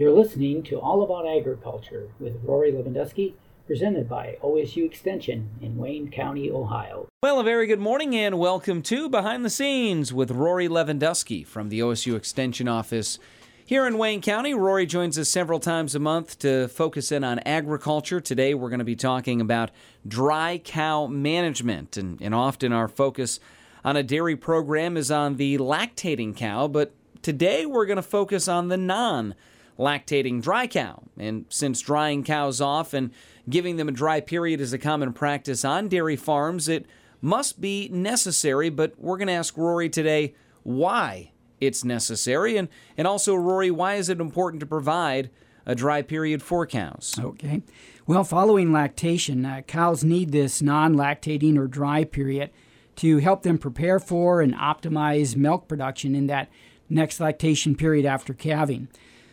You're listening to All About Agriculture with Rory Lewandowski, presented by OSU Extension in Wayne County, Ohio. Well, a very good morning and welcome to Behind the Scenes with Rory Lewandowski from the OSU Extension office. Here in Wayne County, Rory joins us several times a month to focus in on agriculture. Today, we're going to be talking about dry cow management, and, and often our focus on a dairy program is on the lactating cow, but today we're going to focus on the non lactating dry cow. And since drying cows off and giving them a dry period is a common practice on dairy farms, it must be necessary. But we're going to ask Rory today why it's necessary. And, and also, Rory, why is it important to provide a dry period for cows? Okay. Well, following lactation, uh, cows need this non lactating or dry period to help them prepare for and optimize milk production in that next lactation period after calving.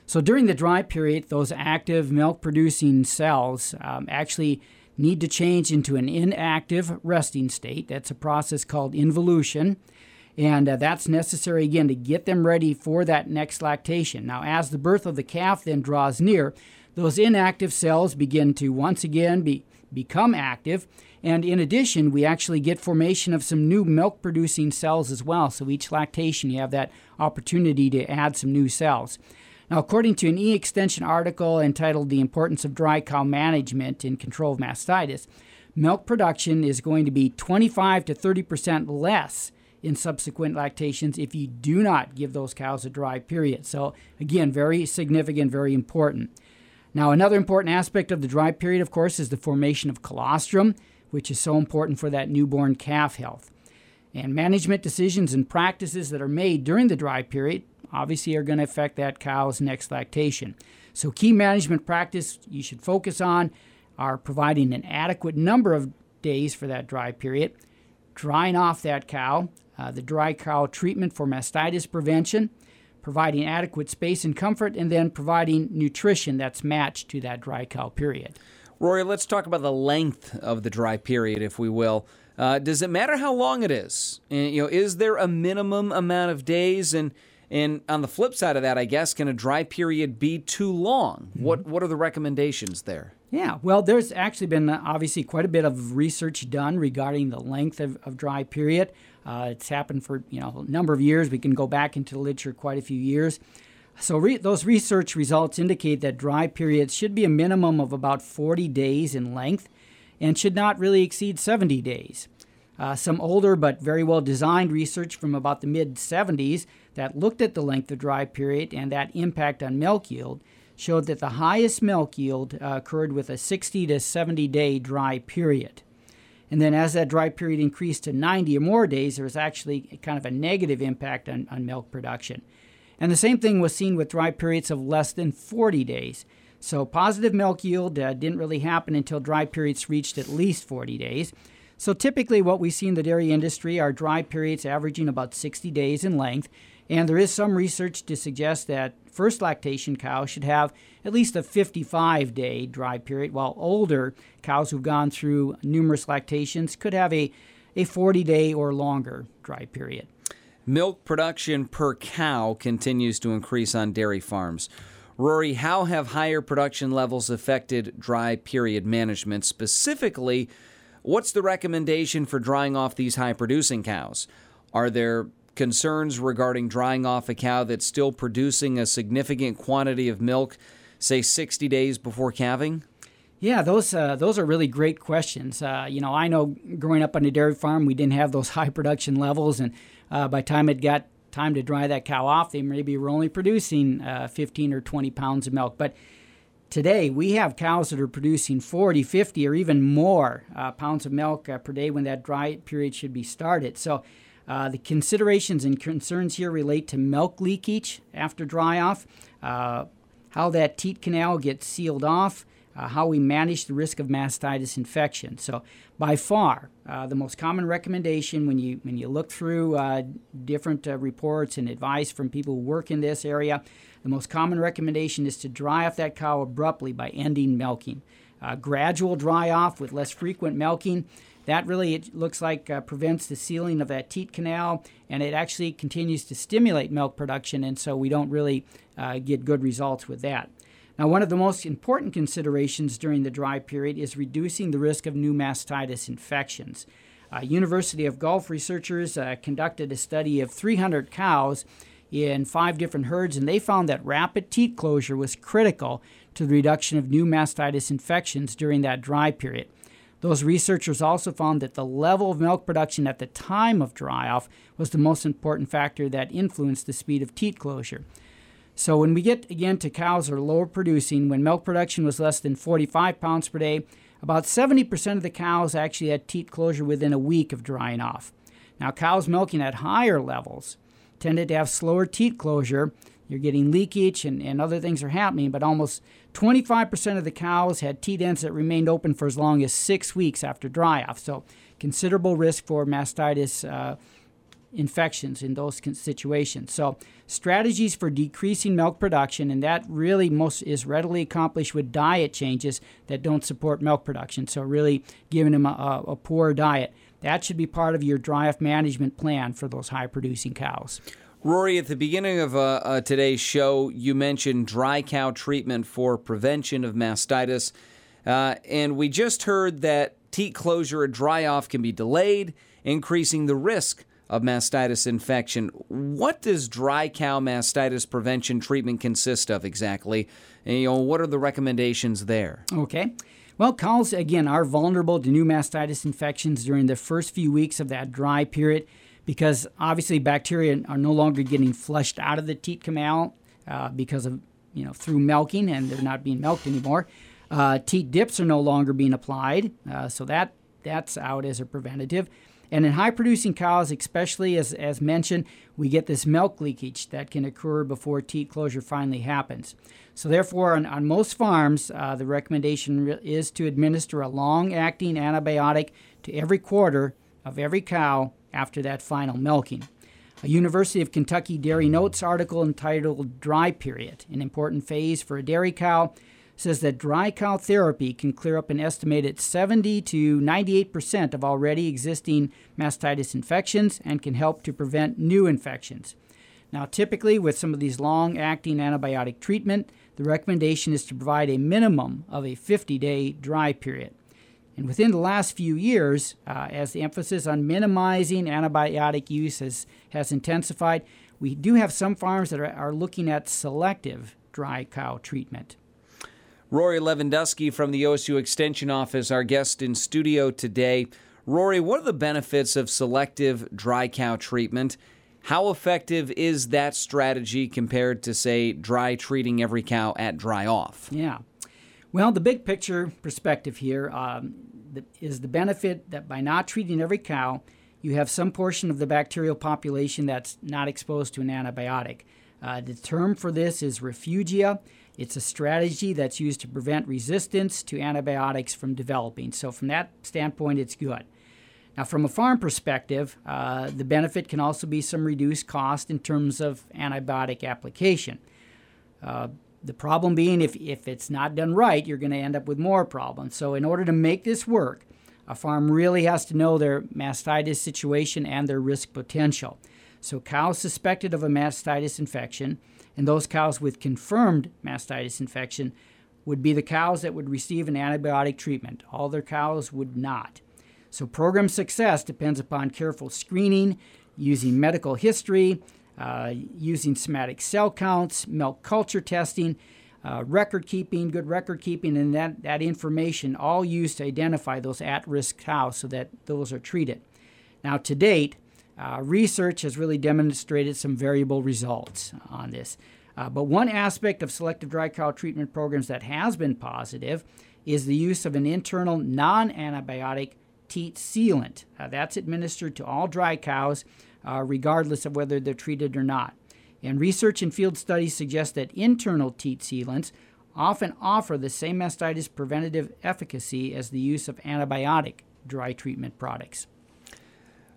So during the dry period, those active milk producing cells um, actually need to change into an inactive resting state. That's a process called involution. And uh, that's necessary again to get them ready for that next lactation. Now, as the birth of the calf then draws near, those inactive cells begin to once again be, become active. And in addition, we actually get formation of some new milk producing cells as well. So each lactation, you have that opportunity to add some new cells. Now, according to an e extension article entitled The Importance of Dry Cow Management in Control of Mastitis, milk production is going to be 25 to 30 percent less in subsequent lactations if you do not give those cows a dry period. So, again, very significant, very important. Now, another important aspect of the dry period, of course, is the formation of colostrum, which is so important for that newborn calf health. And management decisions and practices that are made during the dry period obviously are going to affect that cow's next lactation. So, key management practice you should focus on are providing an adequate number of days for that dry period, drying off that cow, uh, the dry cow treatment for mastitis prevention, providing adequate space and comfort, and then providing nutrition that's matched to that dry cow period. Rory, let's talk about the length of the dry period, if we will. Uh, does it matter how long it is? And, you know, is there a minimum amount of days? And and on the flip side of that, I guess, can a dry period be too long? Mm-hmm. What What are the recommendations there? Yeah, well, there's actually been uh, obviously quite a bit of research done regarding the length of, of dry period. Uh, it's happened for you know a number of years. We can go back into the literature quite a few years. So re- those research results indicate that dry periods should be a minimum of about 40 days in length, and should not really exceed 70 days. Uh, some older but very well designed research from about the mid 70s that looked at the length of dry period and that impact on milk yield showed that the highest milk yield uh, occurred with a 60 to 70 day dry period. And then as that dry period increased to 90 or more days, there was actually kind of a negative impact on, on milk production. And the same thing was seen with dry periods of less than 40 days. So positive milk yield uh, didn't really happen until dry periods reached at least 40 days. So typically, what we see in the dairy industry are dry periods averaging about 60 days in length. And there is some research to suggest that first lactation cows should have at least a 55 day dry period, while older cows who've gone through numerous lactations could have a, a 40 day or longer dry period. Milk production per cow continues to increase on dairy farms. Rory, how have higher production levels affected dry period management? Specifically, what's the recommendation for drying off these high producing cows? Are there concerns regarding drying off a cow that's still producing a significant quantity of milk, say 60 days before calving? Yeah, those uh, those are really great questions. Uh, you know, I know growing up on a dairy farm, we didn't have those high production levels, and uh, by time it got time to dry that cow off, they maybe were only producing uh, 15 or 20 pounds of milk. But today, we have cows that are producing 40, 50, or even more uh, pounds of milk uh, per day when that dry period should be started. So uh, the considerations and concerns here relate to milk leakage after dry off, uh, how that teat canal gets sealed off, uh, how we manage the risk of mastitis infection. So, by far, uh, the most common recommendation when you when you look through different reports and advice from people who work in this area, the most common recommendation is to dry off that cow abruptly by ending milking. gradual dry off with less frequent milking that really it looks like uh, prevents the sealing of that teat canal, and it actually continues to stimulate milk production, and so we don't really uh, get good results with that. Now, one of the most important considerations during the dry period is reducing the risk of new mastitis infections. Uh, University of Guelph researchers uh, conducted a study of 300 cows in five different herds, and they found that rapid teat closure was critical to the reduction of new mastitis infections during that dry period. Those researchers also found that the level of milk production at the time of dry off was the most important factor that influenced the speed of teat closure. So, when we get again to cows that are lower producing, when milk production was less than 45 pounds per day, about 70% of the cows actually had teat closure within a week of drying off. Now, cows milking at higher levels tended to have slower teat closure. You're getting leakage and, and other things are happening, but almost 25% of the cows had teat ends that remained open for as long as six weeks after dry off. So, considerable risk for mastitis uh, infections in those situations. So, strategies for decreasing milk production, and that really most is readily accomplished with diet changes that don't support milk production. So, really giving them a, a poor diet. That should be part of your dry off management plan for those high producing cows. Rory, at the beginning of uh, uh, today's show, you mentioned dry cow treatment for prevention of mastitis. Uh, and we just heard that teat closure at dry off can be delayed, increasing the risk of mastitis infection. What does dry cow mastitis prevention treatment consist of exactly? And, you know, what are the recommendations there? Okay. Well, cows, again, are vulnerable to new mastitis infections during the first few weeks of that dry period because obviously bacteria are no longer getting flushed out of the teat canal uh, because of, you know, through milking and they're not being milked anymore. Uh, teat dips are no longer being applied, uh, so that that's out as a preventative. And in high producing cows, especially as, as mentioned, we get this milk leakage that can occur before teat closure finally happens. So, therefore, on, on most farms, uh, the recommendation is to administer a long acting antibiotic to every quarter of every cow after that final milking. A University of Kentucky Dairy Notes article entitled Dry Period, an important phase for a dairy cow, says that dry cow therapy can clear up an estimated 70 to 98 percent of already existing mastitis infections and can help to prevent new infections. Now, typically, with some of these long acting antibiotic treatment, the recommendation is to provide a minimum of a 50 day dry period. And within the last few years, uh, as the emphasis on minimizing antibiotic use has, has intensified, we do have some farms that are, are looking at selective dry cow treatment. Rory Lewandowski from the OSU Extension Office, our guest in studio today. Rory, what are the benefits of selective dry cow treatment? How effective is that strategy compared to, say, dry treating every cow at dry off? Yeah. Well, the big picture perspective here um, is the benefit that by not treating every cow, you have some portion of the bacterial population that's not exposed to an antibiotic. Uh, the term for this is refugia. It's a strategy that's used to prevent resistance to antibiotics from developing. So, from that standpoint, it's good. Now, from a farm perspective, uh, the benefit can also be some reduced cost in terms of antibiotic application. Uh, the problem being, if, if it's not done right, you're going to end up with more problems. So, in order to make this work, a farm really has to know their mastitis situation and their risk potential. So, cows suspected of a mastitis infection and those cows with confirmed mastitis infection would be the cows that would receive an antibiotic treatment. All their cows would not. So, program success depends upon careful screening, using medical history, uh, using somatic cell counts, milk culture testing, uh, record keeping, good record keeping, and that, that information all used to identify those at risk cows so that those are treated. Now, to date, uh, research has really demonstrated some variable results on this. Uh, but one aspect of selective dry cow treatment programs that has been positive is the use of an internal non antibiotic teat sealant. Uh, that's administered to all dry cows, uh, regardless of whether they're treated or not. And research and field studies suggest that internal teat sealants often offer the same mastitis preventative efficacy as the use of antibiotic dry treatment products.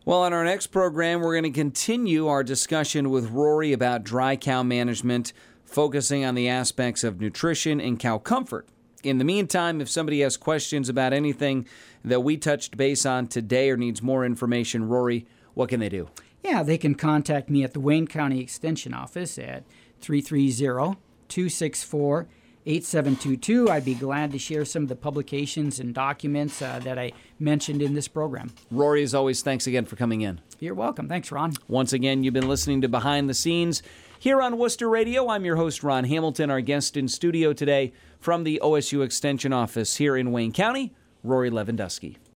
Well, on our next program, we're going to continue our discussion with Rory about dry cow management, focusing on the aspects of nutrition and cow comfort In the meantime, if somebody has questions about anything that we touched base on today or needs more information, Rory, what can they do? Yeah, they can contact me at the Wayne County Extension Office at 330 264 8722. I'd be glad to share some of the publications and documents uh, that I mentioned in this program. Rory, as always, thanks again for coming in. You're welcome. Thanks, Ron. Once again, you've been listening to Behind the Scenes here on Wooster Radio. I'm your host, Ron Hamilton. Our guest in studio today from the OSU Extension Office here in Wayne County, Rory Lewandowski.